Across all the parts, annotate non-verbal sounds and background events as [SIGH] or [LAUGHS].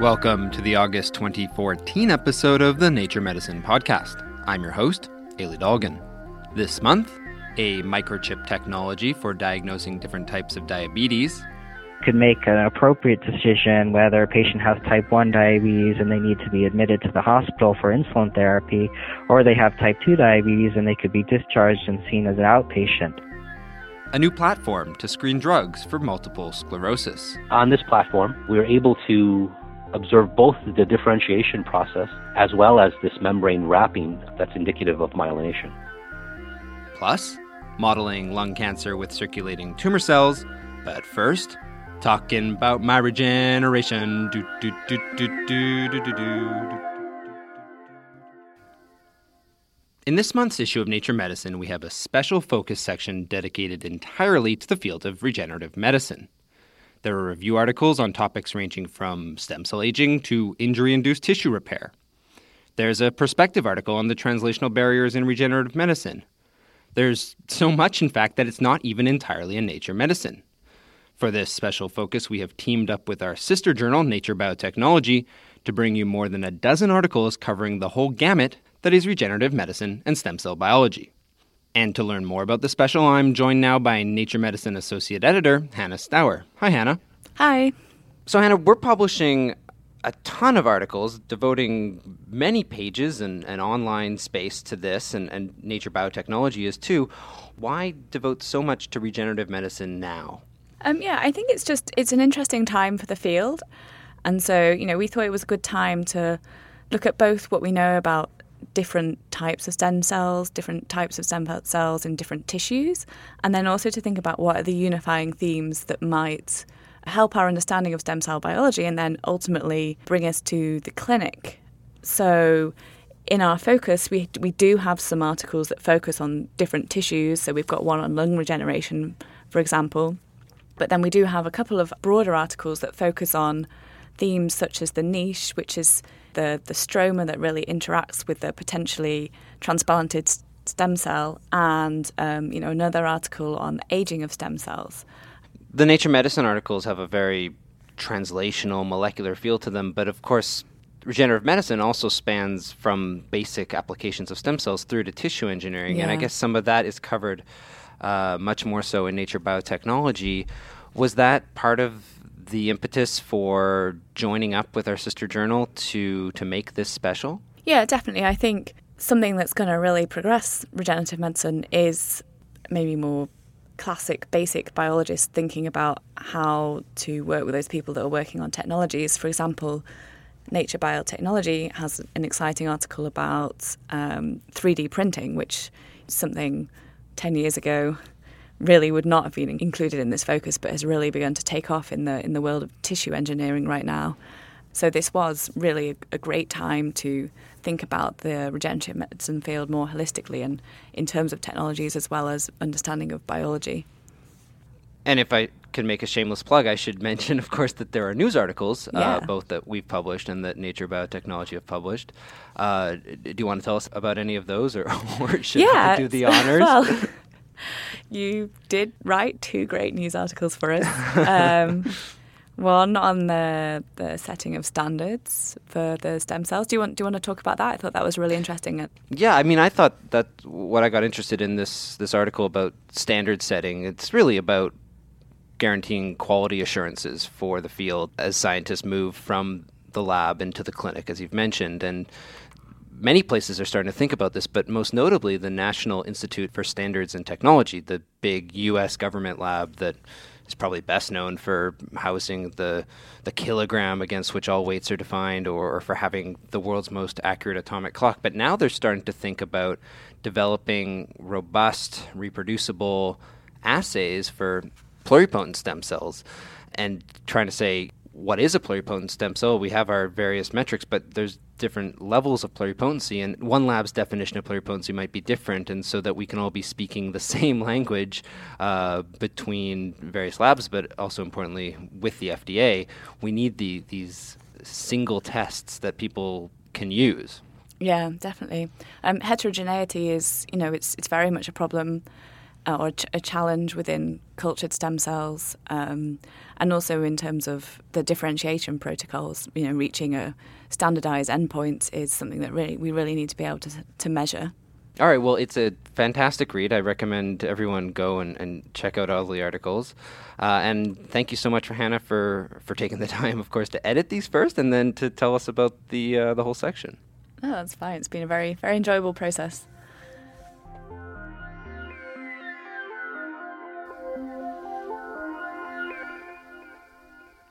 Welcome to the August 2014 episode of the Nature Medicine Podcast. I'm your host, Elie Dolgin. This month, a microchip technology for diagnosing different types of diabetes, could make an appropriate decision whether a patient has type 1 diabetes and they need to be admitted to the hospital for insulin therapy, or they have type 2 diabetes and they could be discharged and seen as an outpatient. A new platform to screen drugs for multiple sclerosis. On this platform, we are able to observe both the differentiation process as well as this membrane wrapping that's indicative of myelination. Plus, modeling lung cancer with circulating tumor cells. But first, talking about my regeneration. Do, do, do. In this month's issue of Nature Medicine, we have a special focus section dedicated entirely to the field of regenerative medicine. There are review articles on topics ranging from stem cell aging to injury induced tissue repair. There's a perspective article on the translational barriers in regenerative medicine. There's so much, in fact, that it's not even entirely in Nature Medicine. For this special focus, we have teamed up with our sister journal, Nature Biotechnology, to bring you more than a dozen articles covering the whole gamut that is regenerative medicine and stem cell biology. And to learn more about the special, I'm joined now by Nature Medicine Associate Editor, Hannah Stower. Hi, Hannah. Hi. So, Hannah, we're publishing a ton of articles devoting many pages and, and online space to this, and, and Nature Biotechnology is too. Why devote so much to regenerative medicine now? Um, yeah, I think it's just it's an interesting time for the field, and so you know we thought it was a good time to look at both what we know about different types of stem cells, different types of stem cells in different tissues, and then also to think about what are the unifying themes that might help our understanding of stem cell biology and then ultimately bring us to the clinic. So in our focus, we we do have some articles that focus on different tissues. So we've got one on lung regeneration, for example. But then we do have a couple of broader articles that focus on themes such as the niche, which is the, the stroma that really interacts with the potentially transplanted stem cell, and um, you know another article on aging of stem cells. The Nature Medicine articles have a very translational molecular feel to them, but of course, regenerative medicine also spans from basic applications of stem cells through to tissue engineering, yeah. and I guess some of that is covered uh, much more so in Nature Biotechnology. Was that part of the impetus for joining up with our sister journal to to make this special? Yeah, definitely. I think something that's going to really progress regenerative medicine is maybe more classic basic biologists thinking about how to work with those people that are working on technologies. For example, Nature Biotechnology has an exciting article about um, 3D printing, which is something 10 years ago really would not have been included in this focus, but has really begun to take off in the in the world of tissue engineering right now. So this was really a, a great time to think about the regenerative medicine field more holistically and in terms of technologies as well as understanding of biology. And if I can make a shameless plug, I should [LAUGHS] mention, of course, that there are news articles, uh, yeah. uh, both that we've published and that Nature Biotechnology have published. Uh, do you want to tell us about any of those, or, [LAUGHS] or should yeah, I do the [LAUGHS] honors? well, [LAUGHS] you did write two great news articles for us. Um, [LAUGHS] one on the the setting of standards for the stem cells. Do you want do you want to talk about that? I thought that was really interesting. Yeah, I mean, I thought that what I got interested in this this article about standard setting. It's really about guaranteeing quality assurances for the field as scientists move from the lab into the clinic, as you've mentioned, and many places are starting to think about this, but most notably the National Institute for Standards and Technology, the big U.S. government lab that is probably best known for housing the the kilogram against which all weights are defined, or, or for having the world's most accurate atomic clock. But now they're starting to think about developing robust, reproducible assays for pluripotent stem cells, and trying to say what is a pluripotent stem cell? We have our various metrics, but there's different levels of pluripotency, and one lab's definition of pluripotency might be different, and so that we can all be speaking the [LAUGHS] same language uh, between various labs, but also importantly with the FDA, we need the, these single tests that people can use. Yeah, definitely. Um, heterogeneity is, you know, it's it's very much a problem or a challenge within cultured stem cells, um, and also in terms of the differentiation protocols. You know, reaching a standardized endpoint is something that really we really need to be able to to measure. All right. Well, it's a fantastic read. I recommend everyone go and, and check out all the articles. Uh, and thank you so much for Hannah for, for taking the [LAUGHS] time, of course, to edit these first and then to tell us about the uh, the whole section. Oh, that's fine. It's been a very very enjoyable process.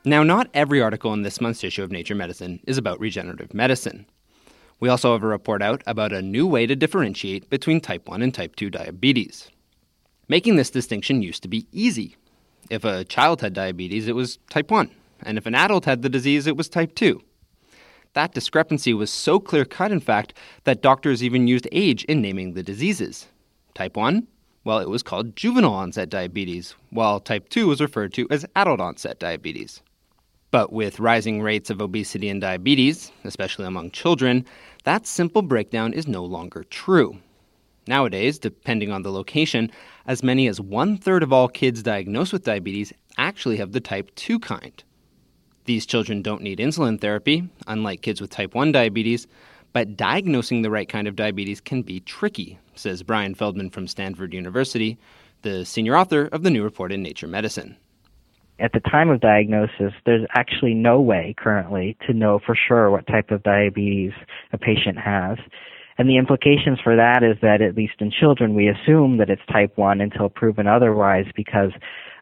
Now, not every article in this month's issue of Nature Medicine is about regenerative medicine. We also have a report out about a new way to differentiate between type 1 and type 2 diabetes. Making this distinction used to be easy. If a child had diabetes, it was type 1, and if an adult had the disease, it was type 2. That discrepancy was so clear cut, in fact, that doctors even used age in naming the diseases. Type 1, well, it was called juvenile onset diabetes, while type 2 was referred to as adult onset diabetes. But with rising rates of obesity and diabetes, especially among children, that simple breakdown is no longer true. Nowadays, depending on the location, as many as one third of all kids diagnosed with diabetes actually have the type 2 kind. These children don't need insulin therapy, unlike kids with type 1 diabetes, but diagnosing the right kind of diabetes can be tricky, says Brian Feldman from Stanford University, the senior author of the new report in Nature Medicine at the time of diagnosis, there's actually no way currently to know for sure what type of diabetes a patient has. And the implications for that is that, at least in children, we assume that it's type 1 until proven otherwise because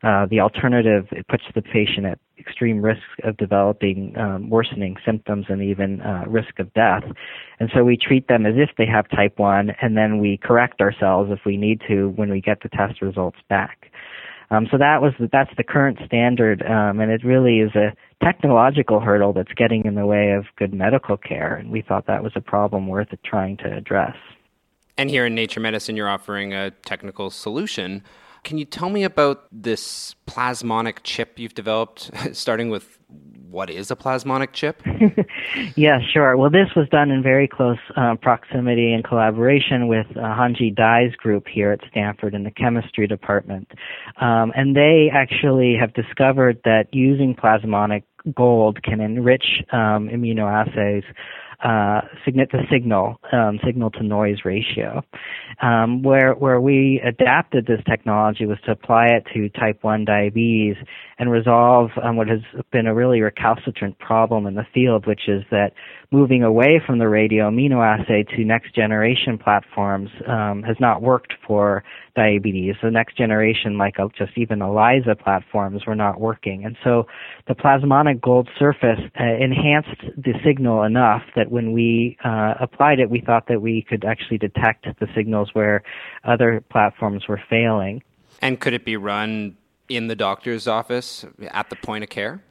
uh, the alternative it puts the patient at extreme risk of developing um, worsening symptoms and even uh, risk of death. And so we treat them as if they have type 1 and then we correct ourselves if we need to when we get the test results back. Um, so that was that's the current standard, um, and it really is a technological hurdle that's getting in the way of good medical care. And we thought that was a problem worth trying to address. And here in Nature Medicine, you're offering a technical solution. Can you tell me about this plasmonic chip you've developed, [LAUGHS] starting with what is a plasmonic chip? [LAUGHS] yeah, sure. Well, this was done in very close uh, proximity and collaboration with uh, Hongjie Dai's group here at Stanford in the chemistry department. Um, and they actually have discovered that using plasmonic gold can enrich um, immunoassays uh, the signal um, signal to noise ratio. Um, where where we adapted this technology was to apply it to type 1 diabetes and resolve um, what has been a really recalcitrant problem in the field, which is that moving away from the radio immunoassay to next generation platforms um, has not worked for diabetes. The next generation, like just even ELISA platforms, were not working. And so the plasmonic gold surface uh, enhanced the signal enough that when we uh, applied it, we thought that we could actually detect the signals where other platforms were failing. And could it be run in the doctor's office at the point of care?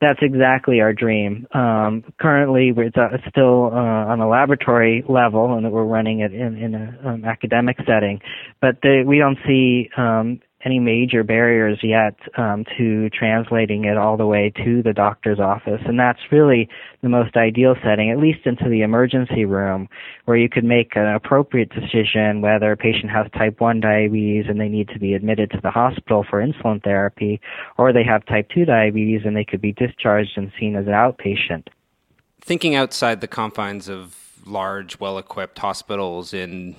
That's exactly our dream. Um, currently, it's, uh, still uh, on a laboratory level, and we're running it in, in an um, academic setting. But we don't see um, any major barriers yet um, to translating it all the way to the doctor's office. And that's really the most ideal setting, at least into the emergency room, where you could make an appropriate decision whether a patient has type 1 diabetes and they need to be admitted to the hospital for insulin therapy, or they have type 2 diabetes and they could be discharged and seen as an outpatient. Thinking outside the confines of large, well equipped hospitals in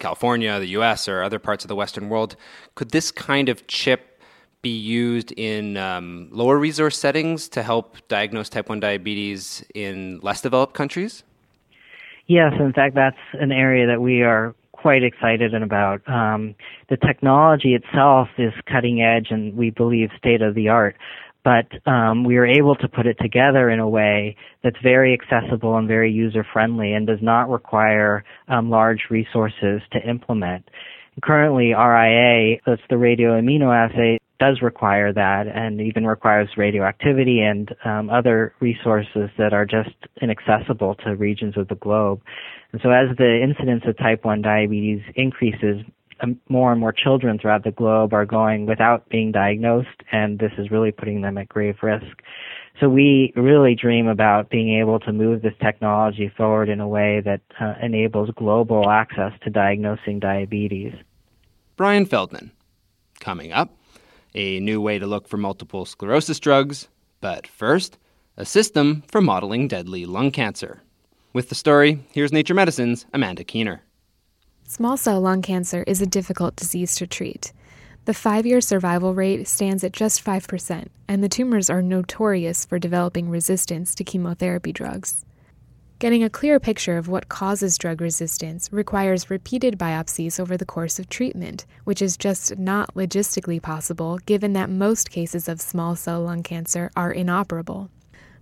California, the US, or other parts of the Western world, could this kind of chip be used in um, lower resource settings to help diagnose type 1 diabetes in less developed countries? Yes, in fact, that's an area that we are quite excited about. Um, the technology itself is cutting edge and we believe state of the art but um, we are able to put it together in a way that's very accessible and very user friendly and does not require um, large resources to implement. Currently, RIA, that's the radio immunoassay, does require that and even requires radioactivity and um, other resources that are just inaccessible to regions of the globe. And so as the incidence of type 1 diabetes increases, more and more children throughout the globe are going without being diagnosed, and this is really putting them at grave risk. So we really dream about being able to move this technology forward in a way that uh, enables global access to diagnosing diabetes. Brian Feldman. Coming up, a new way to look for multiple sclerosis drugs, but first, a system for modeling deadly lung cancer. With the story, here's Nature Medicine's Amanda Keener. Small cell lung cancer is a difficult disease to treat. The five year survival rate stands at just 5%, and the tumors are notorious for developing resistance to chemotherapy drugs. Getting a clear picture of what causes drug resistance requires repeated biopsies over the course of treatment, which is just not logistically possible given that most cases of small cell lung cancer are inoperable.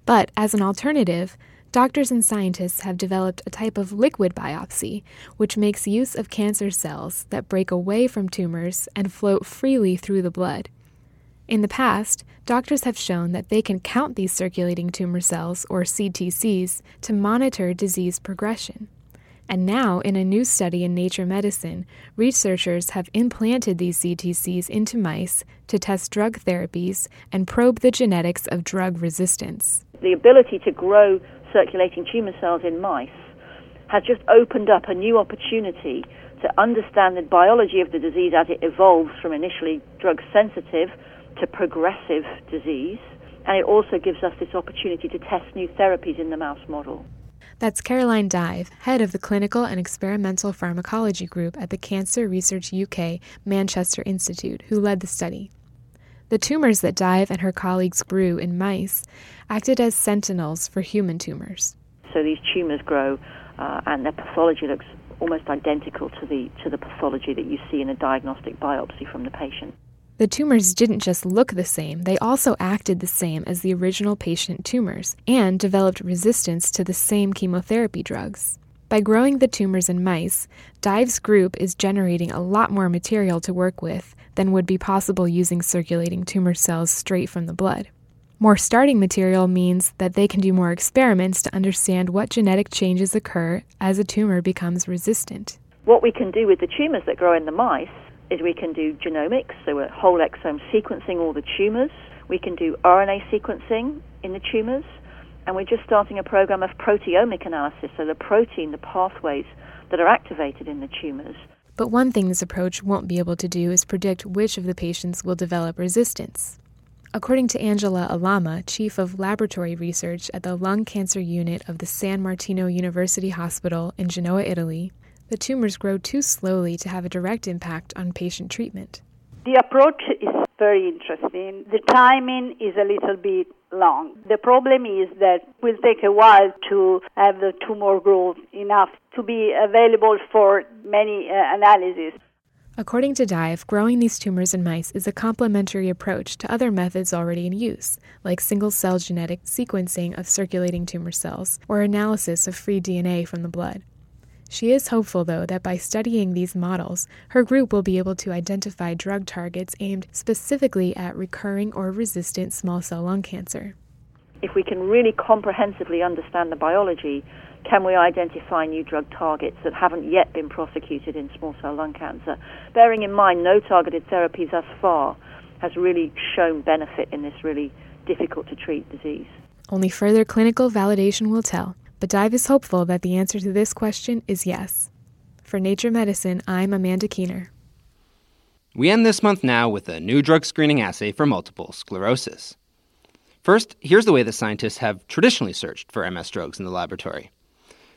But as an alternative, doctors and scientists have developed a type of liquid biopsy, which makes use of cancer cells that break away from tumors and float freely through the blood. In the past, doctors have shown that they can count these circulating tumor cells, or CTCs, to monitor disease progression. And now, in a new study in Nature Medicine, researchers have implanted these CTCs into mice to test drug therapies and probe the genetics of drug resistance. The ability to grow circulating tumor cells in mice has just opened up a new opportunity to understand the biology of the disease as it evolves from initially drug sensitive to progressive disease. And it also gives us this opportunity to test new therapies in the mouse model. That's Caroline Dive, head of the Clinical and Experimental Pharmacology Group at the Cancer Research UK Manchester Institute, who led the study. The tumors that Dive and her colleagues grew in mice acted as sentinels for human tumors. So these tumors grow, uh, and their pathology looks almost identical to the to the pathology that you see in a diagnostic biopsy from the patient. The tumors didn't just look the same, they also acted the same as the original patient tumors and developed resistance to the same chemotherapy drugs. By growing the tumors in mice, Dive's group is generating a lot more material to work with than would be possible using circulating tumor cells straight from the blood. More starting material means that they can do more experiments to understand what genetic changes occur as a tumor becomes resistant. What we can do with the tumors that grow in the mice is we can do genomics, so whole exome sequencing all the tumors. We can do RNA sequencing in the tumors. And we're just starting a program of proteomic analysis, so the protein, the pathways that are activated in the tumors. But one thing this approach won't be able to do is predict which of the patients will develop resistance. According to Angela Alama, chief of laboratory research at the lung cancer unit of the San Martino University Hospital in Genoa, Italy, the tumors grow too slowly to have a direct impact on patient treatment. The approach is very interesting. The timing is a little bit long. The problem is that it will take a while to have the tumor grow enough to be available for many uh, analyses. According to Dive, growing these tumors in mice is a complementary approach to other methods already in use, like single cell genetic sequencing of circulating tumor cells or analysis of free DNA from the blood. She is hopeful, though, that by studying these models, her group will be able to identify drug targets aimed specifically at recurring or resistant small cell lung cancer. If we can really comprehensively understand the biology, can we identify new drug targets that haven't yet been prosecuted in small cell lung cancer? Bearing in mind, no targeted therapy thus far has really shown benefit in this really difficult to treat disease. Only further clinical validation will tell. But Dive is hopeful that the answer to this question is yes. For Nature Medicine, I'm Amanda Keener. We end this month now with a new drug screening assay for multiple sclerosis. First, here's the way that scientists have traditionally searched for MS drugs in the laboratory.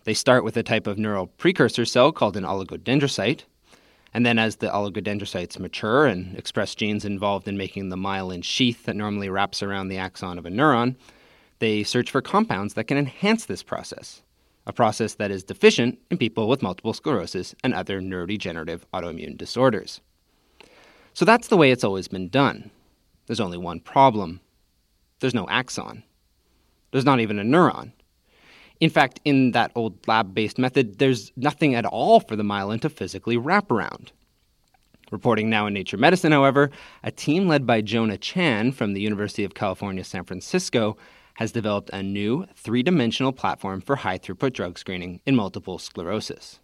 They start with a type of neural precursor cell called an oligodendrocyte, and then as the oligodendrocytes mature and express genes involved in making the myelin sheath that normally wraps around the axon of a neuron, they search for compounds that can enhance this process, a process that is deficient in people with multiple sclerosis and other neurodegenerative autoimmune disorders. So that's the way it's always been done. There's only one problem there's no axon, there's not even a neuron. In fact, in that old lab based method, there's nothing at all for the myelin to physically wrap around. Reporting now in Nature Medicine, however, a team led by Jonah Chan from the University of California, San Francisco has developed a new three dimensional platform for high throughput drug screening in multiple sclerosis.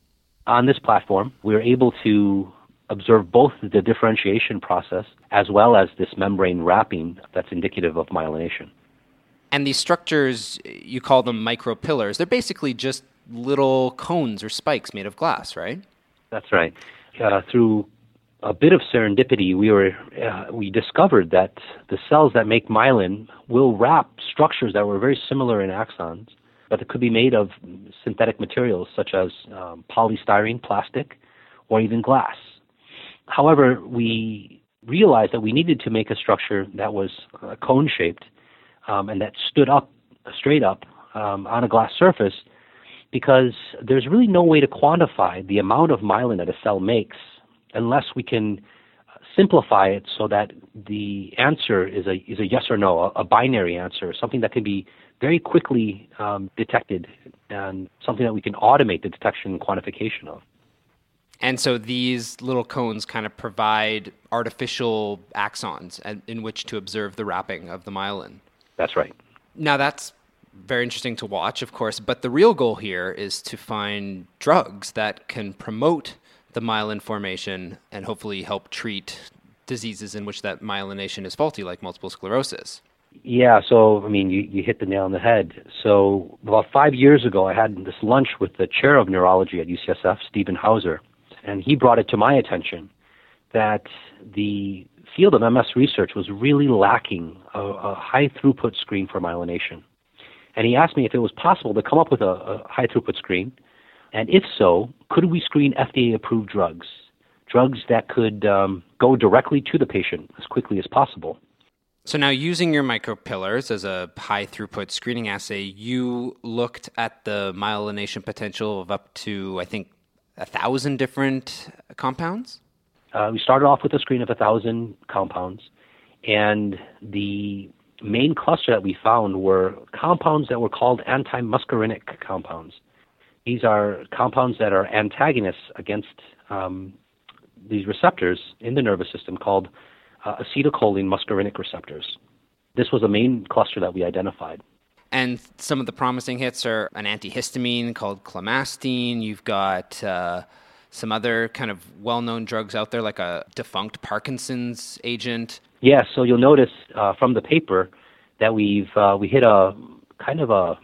On this platform, we're able to observe both the differentiation process as well as this membrane wrapping that's indicative of myelination. And these structures, you call them micropillars, they're basically just little cones or spikes made of glass, right? That's right. Uh, through a bit of serendipity, we were uh, we discovered that the cells that make myelin will wrap structures that were very similar in axons, but it could be made of synthetic materials such as um, polystyrene, plastic, or even glass. However, we realized that we needed to make a structure that was uh, cone shaped um, and that stood up straight up um, on a glass surface because there's really no way to quantify the amount of myelin that a cell makes unless we can simplify it so that the answer is a is a yes or no, a, a binary answer, something that can be very quickly um, detected and something that we can automate the detection and quantification of. And so these little cones kind of provide artificial axons in which to observe the wrapping of the myelin. That's right. Now that's very interesting to watch, of course, but the real goal here is to find drugs that can promote the myelin formation and hopefully help treat diseases in which that myelination is faulty, like multiple sclerosis. Yeah, so I mean, you, you hit the nail on the head. So about five years ago, I had this lunch with the chair of neurology at UCSF, Stephen Hauser, and he brought it to my attention that the field of MS research was really lacking a, a high throughput screen for myelination. And he asked me if it was possible to come up with a, a high throughput screen, and if so, could we screen FDA approved drugs, drugs that could um, go directly to the patient as quickly as possible. So now, using your micropillars as a high throughput screening assay, you looked at the myelination potential of up to, I think, a thousand different compounds. Uh, we started off with a screen of a thousand compounds, and the main cluster that we found were compounds that were called anti-muscarinic compounds. These are compounds that are antagonists against um, these receptors in the nervous system called uh, acetylcholine muscarinic receptors. This was a main cluster that we identified. And some of the promising hits are an antihistamine called clemastine. You've got uh, some other kind of well known drugs out there, like a defunct Parkinson's agent. Yeah, so you'll notice uh, from the paper that we've uh, we hit a kind of a,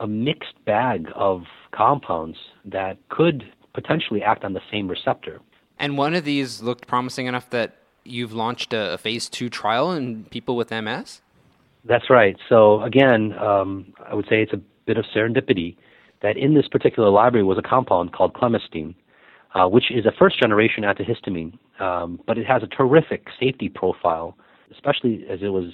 a mixed bag of compounds that could potentially act on the same receptor. And one of these looked promising enough that you've launched a, a phase two trial in people with MS? That's right. So, again, um, I would say it's a bit of serendipity that in this particular library was a compound called clemastine, uh, which is a first generation antihistamine, um, but it has a terrific safety profile, especially as it was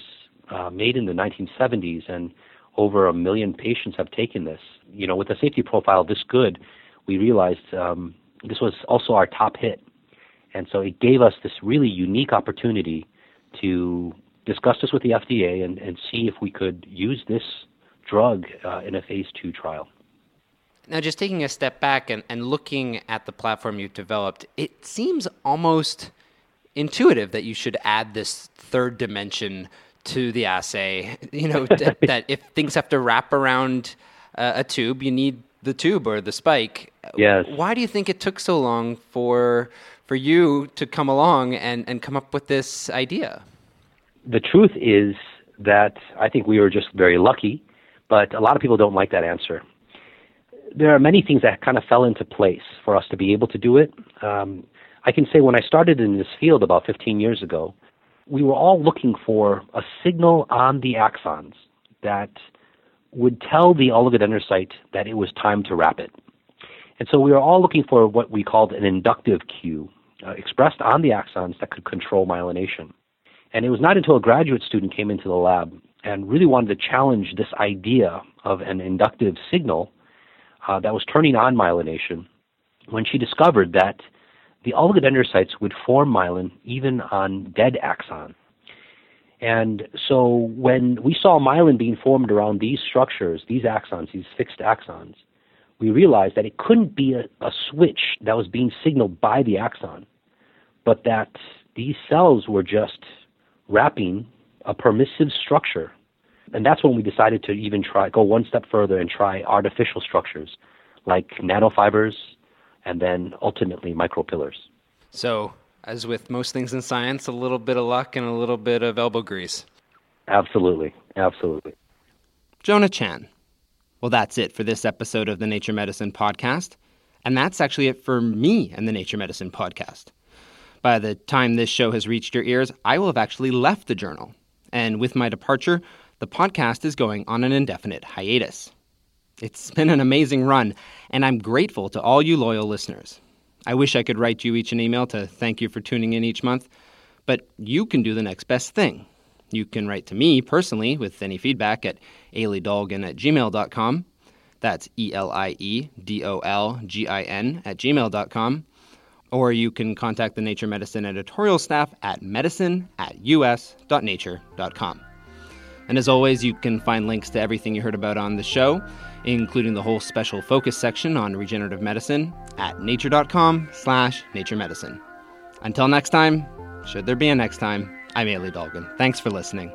uh, made in the 1970s and over a million patients have taken this. You know, with a safety profile this good, we realized um, this was also our top hit and so it gave us this really unique opportunity to discuss this with the FDA and, and see if we could use this drug uh, in a phase two trial. Now, just taking a step back and, and looking at the platform you've developed, it seems almost intuitive that you should add this third dimension to the assay. [LAUGHS] You know, [LAUGHS] that, that if things have to wrap around uh, a tube, you need the tube or the spike. Yes. Why do you think it took so long for for you to come along and, and come up with this idea? The truth is that I think we were just very lucky, but a lot of people don't like that answer. There are many things that kind of fell into place for us to be able to do it. Um, I can say when I started in this field about 15 years ago, we were all looking for a signal on the axons that would tell the oligodendrocyte that it was time to wrap it. And so we were all looking for what we called an inductive cue uh, expressed on the axons that could control myelination. And it was not until a graduate student came into the lab and really wanted to challenge this idea of an inductive signal uh, that was turning on myelination when she discovered that the oligodendrocytes would form myelin even on dead axon. And so when we saw myelin being formed around these structures, these axons, these fixed axons, we realized that it couldn't be a, a switch that was being signaled by the axon, but that these cells were just wrapping a permissive structure. And that's when we decided to even try go one step further and try artificial structures like nanofibers and then ultimately micro micropillars. So, as with most things in science, a little bit of luck and a little bit of elbow grease. Absolutely. Absolutely. Jonah Chan, well, that's it for this episode of the Nature Medicine Podcast. And that's actually it for me and the Nature Medicine Podcast. By the time this show has reached your ears, I will have actually left the journal. And with my departure, the podcast is going on an indefinite hiatus. It's been an amazing run, and I'm grateful to all you loyal listeners. I wish I could write you each an email to thank you for tuning in each month, but you can do the next best thing. You can write to me personally with any feedback at eliedolgin at gmail.com. That's E L I E D O L G I N at gmail.com. Or you can contact the Nature Medicine editorial staff at medicine at us.nature.com. And as always, you can find links to everything you heard about on the show, including the whole special focus section on regenerative medicine at nature.com slash naturemedicine. Until next time, should there be a next time, I'm Elie Dolgin. Thanks for listening.